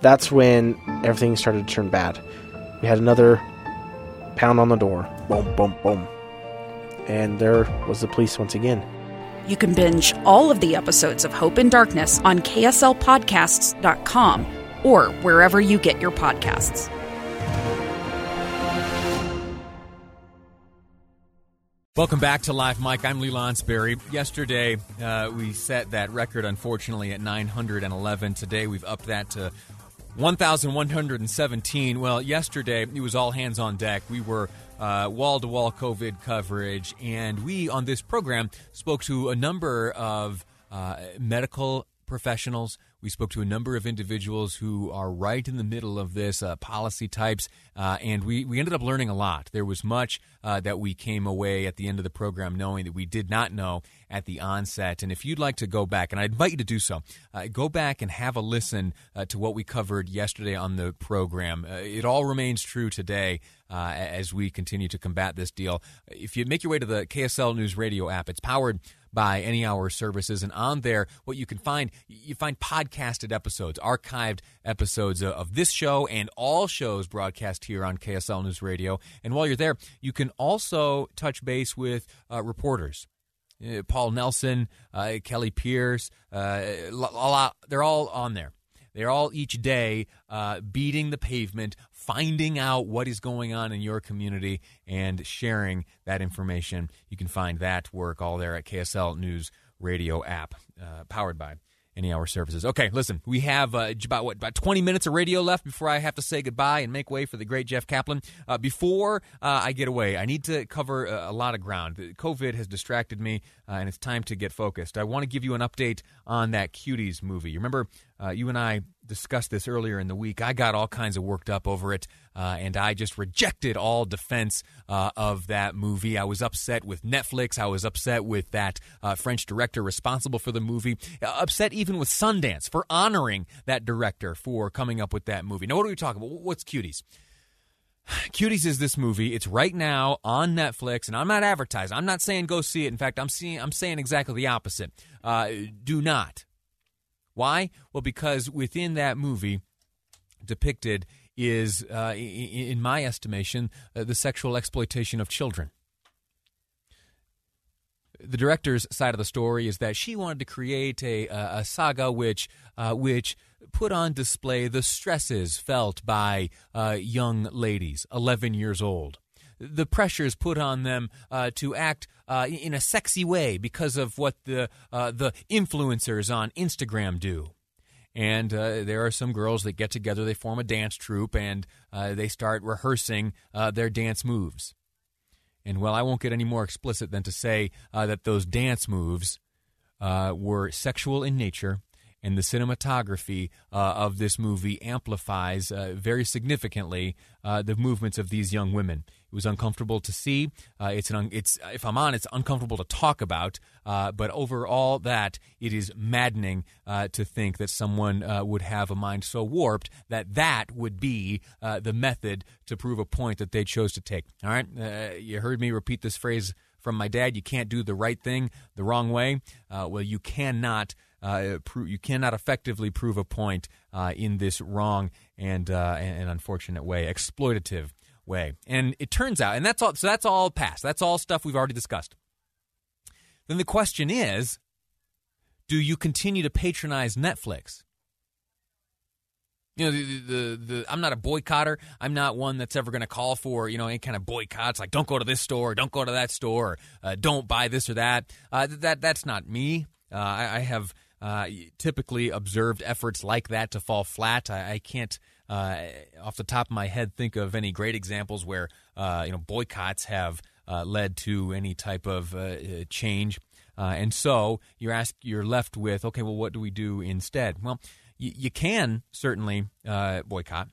That's when everything started to turn bad. We had another pound on the door. Boom, boom, boom. And there was the police once again. You can binge all of the episodes of Hope and Darkness on KSLPodcasts.com or wherever you get your podcasts. Welcome back to Live Mic. I'm Lee Lonsberry. Yesterday, uh, we set that record, unfortunately, at 911. Today, we've upped that to 1,117. Well, yesterday, it was all hands on deck. We were wall to wall COVID coverage, and we, on this program, spoke to a number of uh, medical professionals. We spoke to a number of individuals who are right in the middle of this, uh, policy types, uh, and we, we ended up learning a lot. There was much uh, that we came away at the end of the program knowing that we did not know at the onset. And if you'd like to go back, and I invite you to do so, uh, go back and have a listen uh, to what we covered yesterday on the program. Uh, it all remains true today. Uh, as we continue to combat this deal. If you make your way to the KSL News Radio app, it's powered by Any Hour Services, and on there, what you can find, you find podcasted episodes, archived episodes of this show and all shows broadcast here on KSL News Radio. And while you're there, you can also touch base with uh, reporters. Uh, Paul Nelson, uh, Kelly Pierce, uh, a lot, they're all on there. They're all each day uh, beating the pavement, finding out what is going on in your community, and sharing that information. You can find that work all there at KSL News Radio app, uh, powered by any hour services. Okay, listen, we have uh, about what about 20 minutes of radio left before I have to say goodbye and make way for the great Jeff Caplan. Uh, before uh, I get away, I need to cover a, a lot of ground. COVID has distracted me, uh, and it's time to get focused. I want to give you an update on that Cuties movie. You remember uh, you and I discussed this earlier in the week. I got all kinds of worked up over it, uh, and I just rejected all defense uh, of that movie. I was upset with Netflix. I was upset with that uh, French director responsible for the movie. Uh, upset even with Sundance for honoring that director for coming up with that movie. Now, what are we talking about? What's Cuties? Cuties is this movie. It's right now on Netflix, and I'm not advertising. I'm not saying go see it. In fact, I'm seeing. I'm saying exactly the opposite. Uh, do not why? Well, because within that movie, depicted is, uh, in my estimation, uh, the sexual exploitation of children. The director's side of the story is that she wanted to create a, a saga which, uh, which put on display the stresses felt by uh, young ladies, 11 years old the pressures put on them uh, to act uh, in a sexy way because of what the uh, the influencers on Instagram do. And uh, there are some girls that get together, they form a dance troupe, and uh, they start rehearsing uh, their dance moves. And well, I won't get any more explicit than to say that those dance moves were sexual in nature and the cinematography uh, of this movie amplifies uh, very significantly uh, the movements of these young women. It was uncomfortable to see. Uh, it's an un- it's if I'm on, it's uncomfortable to talk about. Uh, but overall, that it is maddening uh, to think that someone would have a mind so warped that that would be the method to prove a point that they chose to take. All right, you heard me repeat this phrase from my dad. You can't do the right thing the wrong way. well, you cannot uh, you cannot effectively prove a point uh, in this wrong and, uh, and unfortunate way, exploitative way. And it turns out, and that's all. So that's all past. That's all stuff we've already discussed. Then the question is, do you continue to patronize Netflix? You know, the, the, the, I'm not a boycotter. I'm not one that's ever going to call for, you know, any kind of boycotts like don't go to this store, don't go to that store, uh, don't buy this or that. Uh, that that's not me. Uh, I, I, have uh, typically observed efforts like that to fall flat. I, I can't, uh, off the top of my head, think of any great examples where uh, you know boycotts have uh, led to any type of uh, change. and so you're asked, you're left with, okay, well, what do we do instead? Well, you, you can certainly boycott.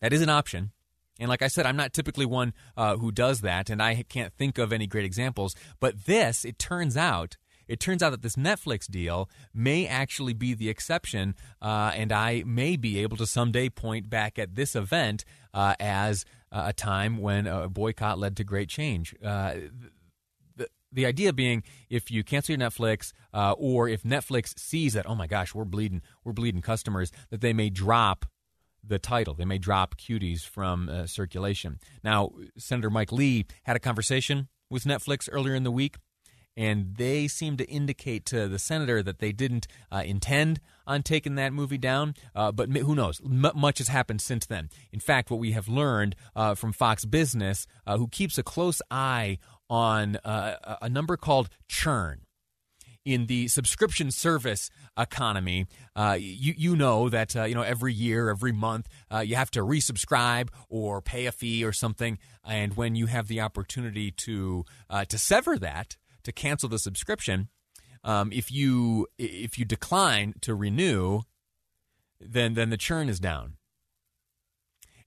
That is an option. And like I said, I'm not typically one who does that, and I can't think of any great examples. But this, it turns out, it turns out that this Netflix deal may actually be the exception, uh, and I may be able to someday point back at this event uh, as a time when a boycott led to great change. Uh, the, the idea being, if you cancel your Netflix, uh, or if Netflix sees that, oh my gosh, we're bleeding, we're bleeding customers, that they may drop the title. They may drop cuties from uh, circulation. Now, Senator Mike Lee had a conversation with Netflix earlier in the week, and they seemed to indicate to the senator that they didn't uh, intend on taking that movie down. Uh, but who knows? M- much has happened since then. In fact, what we have learned uh, from Fox Business, uh, who keeps a close eye on uh, a number called churn in the subscription service economy, uh, you you know that uh, you know every year, every month, uh, you have to resubscribe or pay a fee or something, and when you have the opportunity to uh, to sever that, to cancel the subscription, um, if you if you decline to renew, then then the churn is down.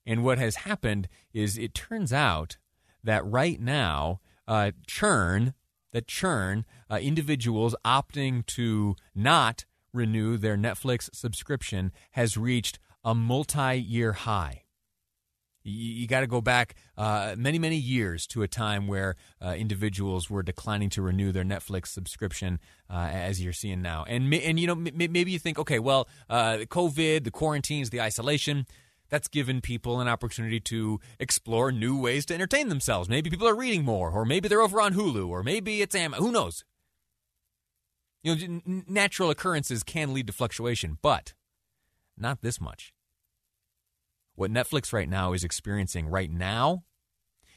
And what has happened is it turns out that right now, uh, churn that churn, uh, individuals opting to not renew their Netflix subscription has reached a multi year high. You, you got to go back uh, many, many years to a time where uh, individuals were declining to renew their Netflix subscription, uh, as you're seeing now. And and you know maybe you think, okay, well, uh, COVID, the quarantines, the isolation that's given people an opportunity to explore new ways to entertain themselves. Maybe people are reading more, or maybe they're over on Hulu, or maybe it's Am. Who knows? You know, natural occurrences can lead to fluctuation, but not this much. What Netflix right now is experiencing right now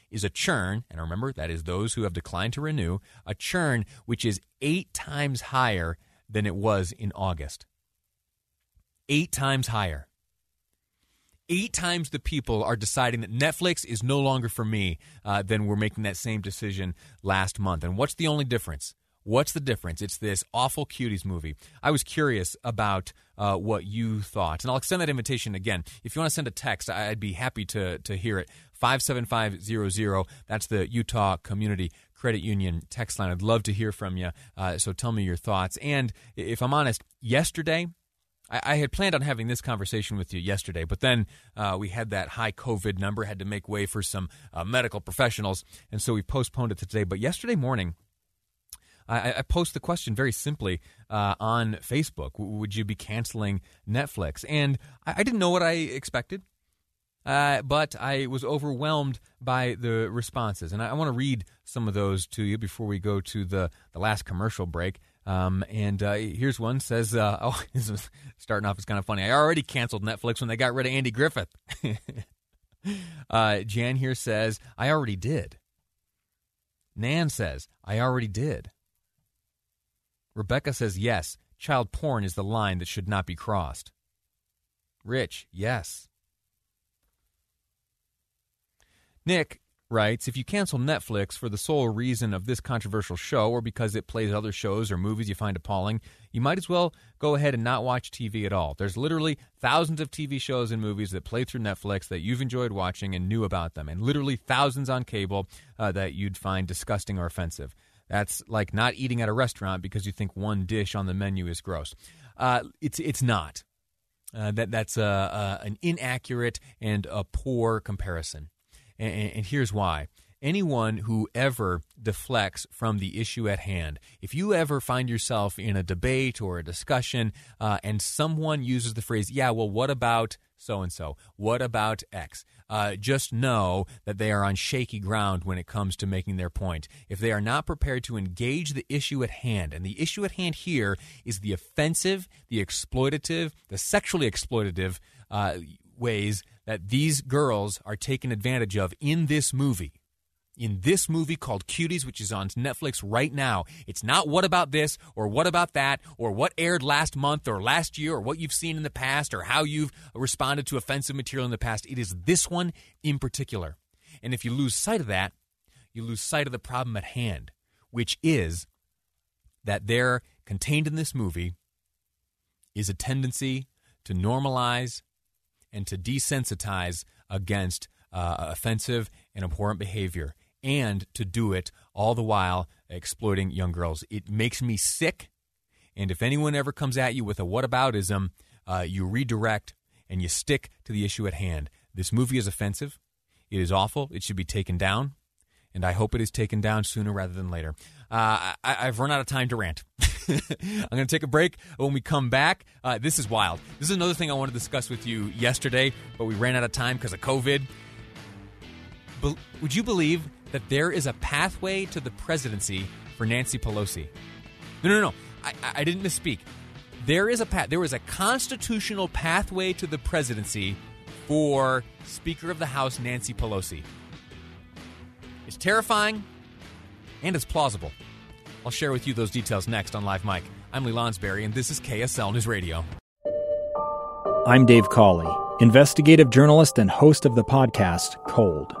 is a churn, and remember that is those who have declined to renew, a churn which is eight times higher than it was in August. Eight times higher eight times the people are deciding that Netflix is no longer for me uh, than we're making that same decision last month. And what's the only difference? What's the difference? It's this awful cuties movie. I was curious about uh, what you thought, and I'll extend that invitation again. If you want to send a text, I'd be happy to to hear it. Five seven five zero zero. That's the Utah Community Credit Union text line. I'd love to hear from you. Uh, so tell me your thoughts. And if I'm honest, yesterday I, had planned on having this conversation with you yesterday, but then uh, we had that high COVID number, had to make way for some uh, medical professionals, and so we postponed it to today. But yesterday morning, I, I posed the question very simply uh, on Facebook: Would you be canceling Netflix? And I, I didn't know what I expected. Uh, but I was overwhelmed by the responses, and I, I want to read some of those to you before we go to the, the last commercial break. Um, and uh, here's one says, uh, "Oh, starting off is kind of funny. I already canceled Netflix when they got rid of Andy Griffith." uh, Jan here says, "I already did." Nan says, "I already did." Rebecca says, "Yes, child porn is the line that should not be crossed." Rich, yes. Nick writes If you cancel Netflix for the sole reason of this controversial show or because it plays other shows or movies you find appalling, you might as well go ahead and not watch TV at all. There's literally thousands of TV shows and movies that play through Netflix that you've enjoyed watching and knew about them, and literally thousands on cable uh, that you'd find disgusting or offensive. That's like not eating at a restaurant because you think one dish on the menu is gross. Uh, it's it's not. Uh, that that's a, a, an inaccurate and a poor comparison. And, and here's why anyone who ever deflects from the issue at hand, if you ever find yourself in a debate or a discussion uh, and someone uses the phrase, yeah, well, what about so and so? What about X? Uh, just know that they are on shaky ground when it comes to making their point. If they are not prepared to engage the issue at hand, and the issue at hand here is the offensive, the exploitative, the sexually exploitative uh, ways that these girls are taken advantage of in this movie. In this movie called Cuties, which is on Netflix right now. It's not what about this or what about that or what aired last month or last year or what you've seen in the past or how you've responded to offensive material in the past. It is this one in particular. And if you lose sight of that, you lose sight of the problem at hand, which is that they're contained in this movie is a tendency to normalize and to desensitize against uh, offensive and abhorrent behavior, and to do it all the while exploiting young girls. It makes me sick. And if anyone ever comes at you with a whataboutism, uh, you redirect and you stick to the issue at hand. This movie is offensive. It is awful. It should be taken down. And I hope it is taken down sooner rather than later. Uh, I, have run out of time to rant. I'm going to take a break. When we come back, uh, this is wild. This is another thing I wanted to discuss with you yesterday, but we ran out of time because of COVID. Be- would you believe that there is a pathway to the presidency for Nancy Pelosi? No, no, no. I, I didn't misspeak. There is a path. There is a constitutional pathway to the presidency for Speaker of the House Nancy Pelosi. It's terrifying and it's plausible. I'll share with you those details next on Live Mic. I'm Lee Lonsberry, and this is KSL News Radio. I'm Dave Cawley, investigative journalist and host of the podcast Cold.